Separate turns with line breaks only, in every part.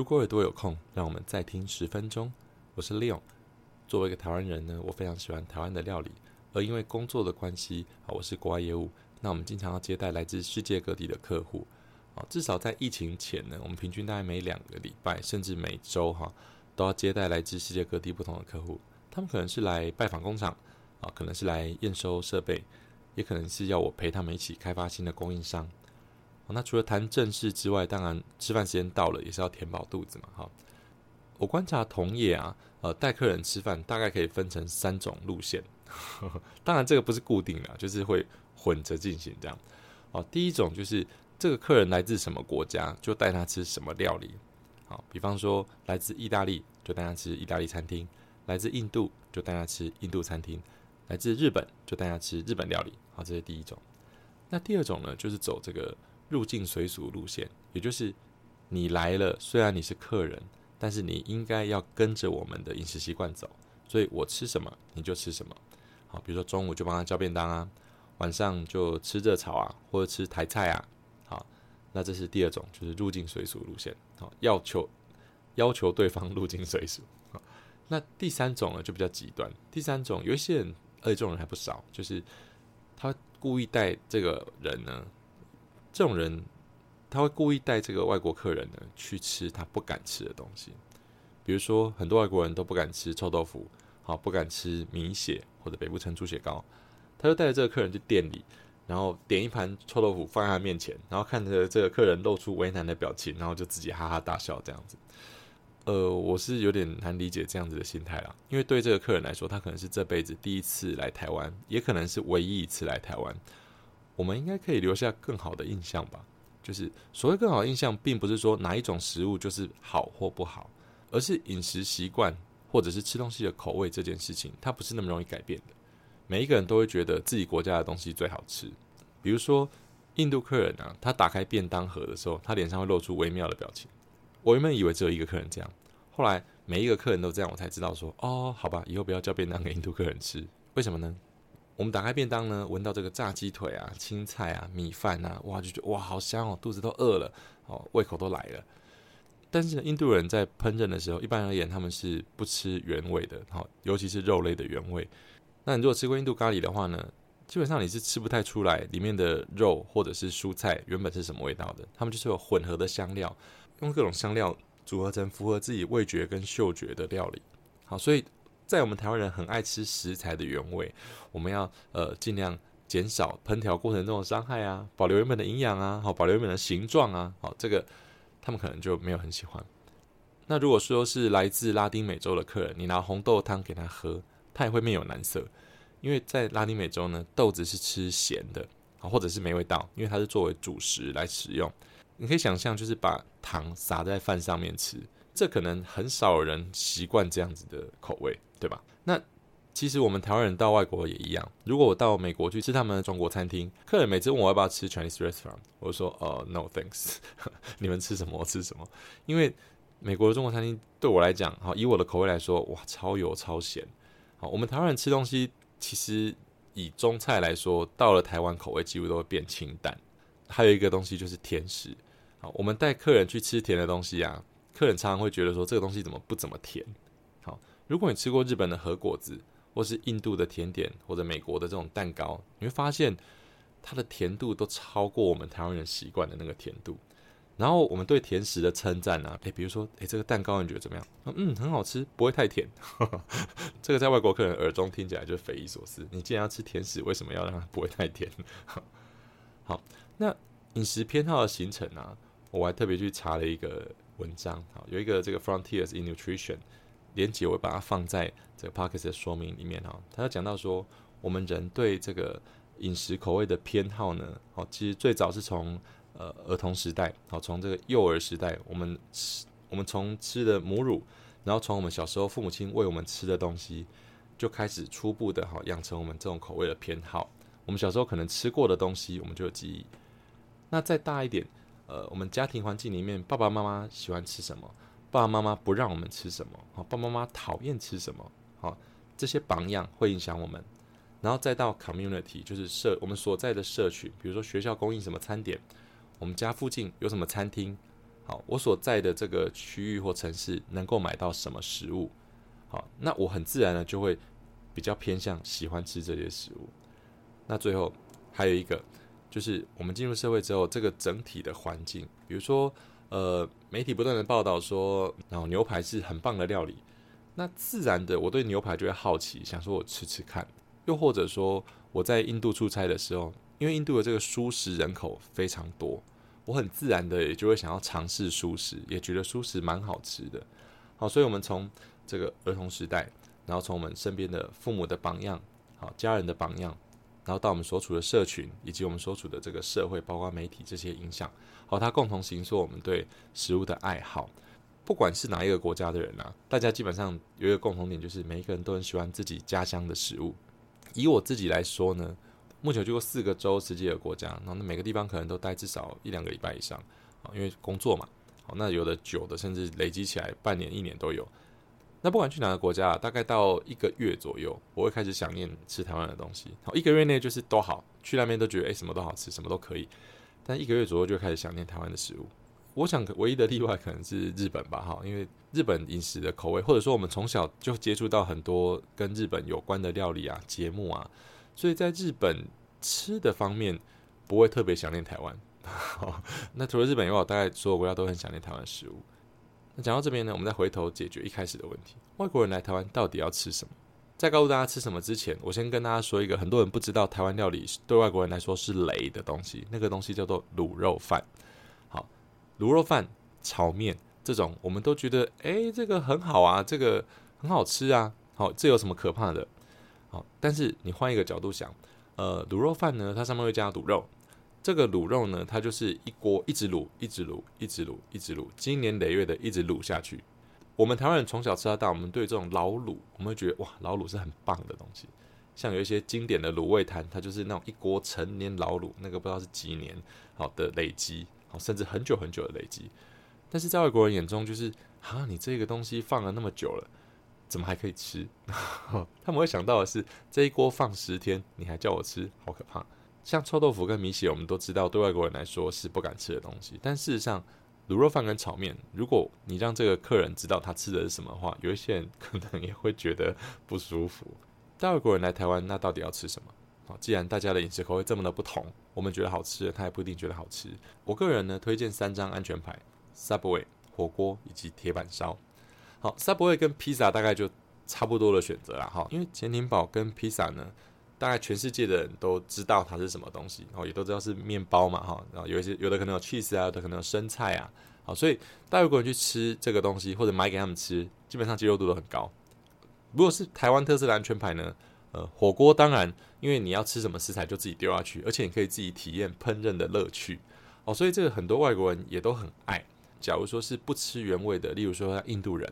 如果耳朵有空，让我们再听十分钟。我是 Leon。作为一个台湾人呢，我非常喜欢台湾的料理。而因为工作的关系啊，我是国外业务，那我们经常要接待来自世界各地的客户。啊，至少在疫情前呢，我们平均大概每两个礼拜，甚至每周哈，都要接待来自世界各地不同的客户。他们可能是来拜访工厂，啊，可能是来验收设备，也可能是要我陪他们一起开发新的供应商。那除了谈正事之外，当然吃饭时间到了也是要填饱肚子嘛。哈，我观察同业啊，呃，带客人吃饭大概可以分成三种路线。当然这个不是固定的，就是会混着进行这样。哦，第一种就是这个客人来自什么国家，就带他吃什么料理。好，比方说来自意大利，就带他吃意大利餐厅；来自印度，就带他吃印度餐厅；来自日本，就带他吃日本料理。好，这是第一种。那第二种呢，就是走这个。入境随俗路线，也就是你来了，虽然你是客人，但是你应该要跟着我们的饮食习惯走。所以我吃什么你就吃什么。好，比如说中午就帮他叫便当啊，晚上就吃热炒啊，或者吃台菜啊。好，那这是第二种，就是入境随俗路线。好，要求要求对方 入境随俗。好，那第三种呢就比较极端。第三种有一些人，而且这种人还不少，就是他故意带这个人呢。这种人，他会故意带这个外国客人呢去吃他不敢吃的东西，比如说很多外国人都不敢吃臭豆腐，好不敢吃米血或者北部城猪血糕，他就带着这个客人去店里，然后点一盘臭豆腐放在他面前，然后看着这个客人露出为难的表情，然后就自己哈哈大笑这样子。呃，我是有点难理解这样子的心态啦，因为对这个客人来说，他可能是这辈子第一次来台湾，也可能是唯一一次来台湾。我们应该可以留下更好的印象吧？就是所谓更好的印象，并不是说哪一种食物就是好或不好，而是饮食习惯或者是吃东西的口味这件事情，它不是那么容易改变的。每一个人都会觉得自己国家的东西最好吃。比如说印度客人啊，他打开便当盒的时候，他脸上会露出微妙的表情。我原本以为只有一个客人这样，后来每一个客人都这样，我才知道说，哦，好吧，以后不要叫便当给印度客人吃。为什么呢？我们打开便当呢，闻到这个炸鸡腿啊、青菜啊、米饭啊，哇，就觉得哇，好香哦，肚子都饿了，哦，胃口都来了。但是印度人在烹饪的时候，一般而言他们是不吃原味的，好，尤其是肉类的原味。那你如果吃过印度咖喱的话呢，基本上你是吃不太出来里面的肉或者是蔬菜原本是什么味道的。他们就是有混合的香料，用各种香料组合成符合自己味觉跟嗅觉的料理。好，所以。在我们台湾人很爱吃食材的原味，我们要呃尽量减少烹调过程中的伤害啊，保留原本的营养啊，好保留原本的形状啊，好这个他们可能就没有很喜欢。那如果说是来自拉丁美洲的客人，你拿红豆汤给他喝，他也会面有难色，因为在拉丁美洲呢，豆子是吃咸的啊，或者是没味道，因为它是作为主食来使用。你可以想象，就是把糖撒在饭上面吃。这可能很少人习惯这样子的口味，对吧？那其实我们台湾人到外国也一样。如果我到美国去吃他们的中国餐厅，客人每次问我要不要吃 Chinese restaurant，我就说呃，no thanks，你们吃什么我吃什么。因为美国的中国餐厅对我来讲，好以我的口味来说，哇，超油超咸。好，我们台湾人吃东西，其实以中菜来说，到了台湾口味几乎都会变清淡。还有一个东西就是甜食。好，我们带客人去吃甜的东西啊。客人常常会觉得说这个东西怎么不怎么甜？好，如果你吃过日本的和果子，或是印度的甜点，或者美国的这种蛋糕，你会发现它的甜度都超过我们台湾人习惯的那个甜度。然后我们对甜食的称赞啊，诶，比如说，诶，这个蛋糕你觉得怎么样？嗯，很好吃，不会太甜。这个在外国客人耳中听起来就匪夷所思。你既然要吃甜食，为什么要让它不会太甜？好，那饮食偏好的形成啊，我还特别去查了一个。文章好，有一个这个 Frontiers in Nutrition 连接，我会把它放在这个 Podcast 的说明里面哈。他要讲到说，我们人对这个饮食口味的偏好呢，好，其实最早是从呃儿童时代，好，从这个幼儿时代，我们吃我们从吃的母乳，然后从我们小时候父母亲喂我们吃的东西，就开始初步的哈养成我们这种口味的偏好。我们小时候可能吃过的东西，我们就有记忆。那再大一点。呃，我们家庭环境里面，爸爸妈妈喜欢吃什么？爸爸妈妈不让我们吃什么？好，爸爸妈妈讨厌吃什么？好，这些榜样会影响我们。然后再到 community，就是社我们所在的社群，比如说学校供应什么餐点，我们家附近有什么餐厅，好，我所在的这个区域或城市能够买到什么食物，好，那我很自然的就会比较偏向喜欢吃这些食物。那最后还有一个，就是我们进入社会之后，这个整体的环境，比如说，呃，媒体不断的报道说，然后牛排是很棒的料理，那自然的我对牛排就会好奇，想说我吃吃看。又或者说我在印度出差的时候，因为印度的这个素食人口非常多。我很自然的也就会想要尝试素食，也觉得素食蛮好吃的。好，所以我们从这个儿童时代，然后从我们身边的父母的榜样，好家人的榜样，然后到我们所处的社群，以及我们所处的这个社会，包括媒体这些影响，好，它共同形塑我们对食物的爱好。不管是哪一个国家的人啊，大家基本上有一个共同点，就是每一个人都很喜欢自己家乡的食物。以我自己来说呢。目前去过四个州、十几个国家，然后那每个地方可能都待至少一两个礼拜以上啊，因为工作嘛。好，那有的久的，甚至累积起来半年、一年都有。那不管去哪个国家，大概到一个月左右，我会开始想念吃台湾的东西。好，一个月内就是都好，去那边都觉得诶什么都好吃，什么都可以。但一个月左右就开始想念台湾的食物。我想唯一的例外可能是日本吧，哈，因为日本饮食的口味，或者说我们从小就接触到很多跟日本有关的料理啊、节目啊。所以在日本吃的方面不会特别想念台湾。那除了日本以外，我大概所有国家都很想念台湾食物。讲到这边呢，我们再回头解决一开始的问题：外国人来台湾到底要吃什么？在告诉大家吃什么之前，我先跟大家说一个很多人不知道台湾料理对外国人来说是雷的东西。那个东西叫做卤肉饭。好，卤肉饭、炒面这种，我们都觉得哎，这个很好啊，这个很好吃啊。好，这有什么可怕的？好，但是你换一个角度想，呃，卤肉饭呢，它上面会加卤肉，这个卤肉呢，它就是一锅一直卤，一直卤，一直卤，一直卤，经年累月的一直卤下去。我们台湾人从小吃到大，我们对这种老卤，我们会觉得哇，老卤是很棒的东西。像有一些经典的卤味摊，它就是那种一锅陈年老卤，那个不知道是几年好的累积，好甚至很久很久的累积。但是在外国人眼中，就是啊，你这个东西放了那么久了。怎么还可以吃？他们会想到的是这一锅放十天，你还叫我吃，好可怕！像臭豆腐跟米血，我们都知道对外国人来说是不敢吃的东西。但事实上，卤肉饭跟炒面，如果你让这个客人知道他吃的是什么话，有一些人可能也会觉得不舒服。外国人来台湾，那到底要吃什么？好，既然大家的饮食口味这么的不同，我们觉得好吃的，他也不一定觉得好吃。我个人呢，推荐三张安全牌：Subway 火锅以及铁板烧。好，Subway 跟披萨大概就差不多的选择了哈，因为潜艇堡跟披萨呢，大概全世界的人都知道它是什么东西，然后也都知道是面包嘛哈，然后有一些有的可能有 cheese 啊，有的可能有生菜啊，好，所以大外国人去吃这个东西或者买给他们吃，基本上接受度都很高。如果是台湾特色的安全牌呢，呃，火锅当然，因为你要吃什么食材就自己丢下去，而且你可以自己体验烹饪的乐趣，哦，所以这个很多外国人也都很爱。假如说是不吃原味的，例如说印度人，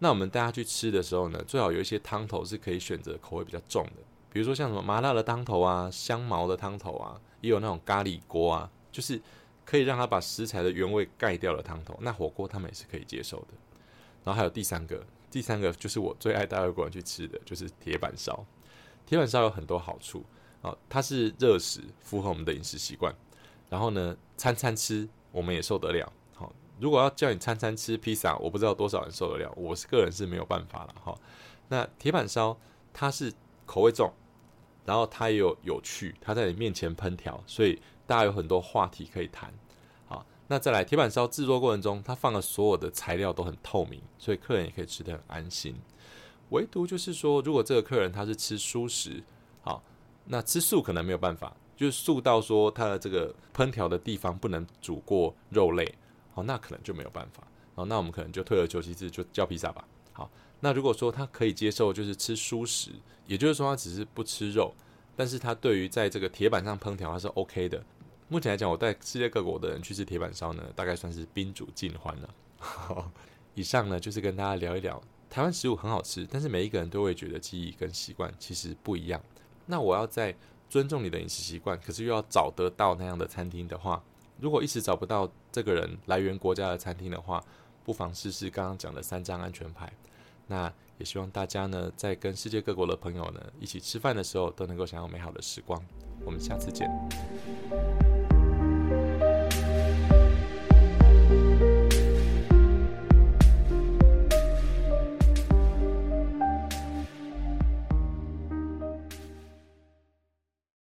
那我们带他去吃的时候呢，最好有一些汤头是可以选择口味比较重的，比如说像什么麻辣的汤头啊、香茅的汤头啊，也有那种咖喱锅啊，就是可以让他把食材的原味盖掉的汤头。那火锅他们也是可以接受的。然后还有第三个，第三个就是我最爱带外国人去吃的，就是铁板烧。铁板烧有很多好处啊，它是热食，符合我们的饮食习惯。然后呢，餐餐吃我们也受得了。如果要叫你餐餐吃披萨，我不知道多少人受得了。我是个人是没有办法了哈。那铁板烧它是口味重，然后它也有有趣，它在你面前烹调，所以大家有很多话题可以谈。好，那再来铁板烧制作过程中，它放的所有的材料都很透明，所以客人也可以吃得很安心。唯独就是说，如果这个客人他是吃素食，好，那吃素可能没有办法，就是素到说他的这个烹调的地方不能煮过肉类。哦，那可能就没有办法。哦，那我们可能就退而求其次，就叫披萨吧。好，那如果说他可以接受，就是吃蔬食，也就是说他只是不吃肉，但是他对于在这个铁板上烹调他是 OK 的。目前来讲，我带世界各国的人去吃铁板烧呢，大概算是宾主尽欢了。以上呢就是跟大家聊一聊台湾食物很好吃，但是每一个人都会觉得记忆跟习惯其实不一样。那我要在尊重你的饮食习惯，可是又要找得到那样的餐厅的话。如果一时找不到这个人来源国家的餐厅的话，不妨试试刚刚讲的三张安全牌。那也希望大家呢，在跟世界各国的朋友呢一起吃饭的时候，都能够享有美好的时光。我们下次见。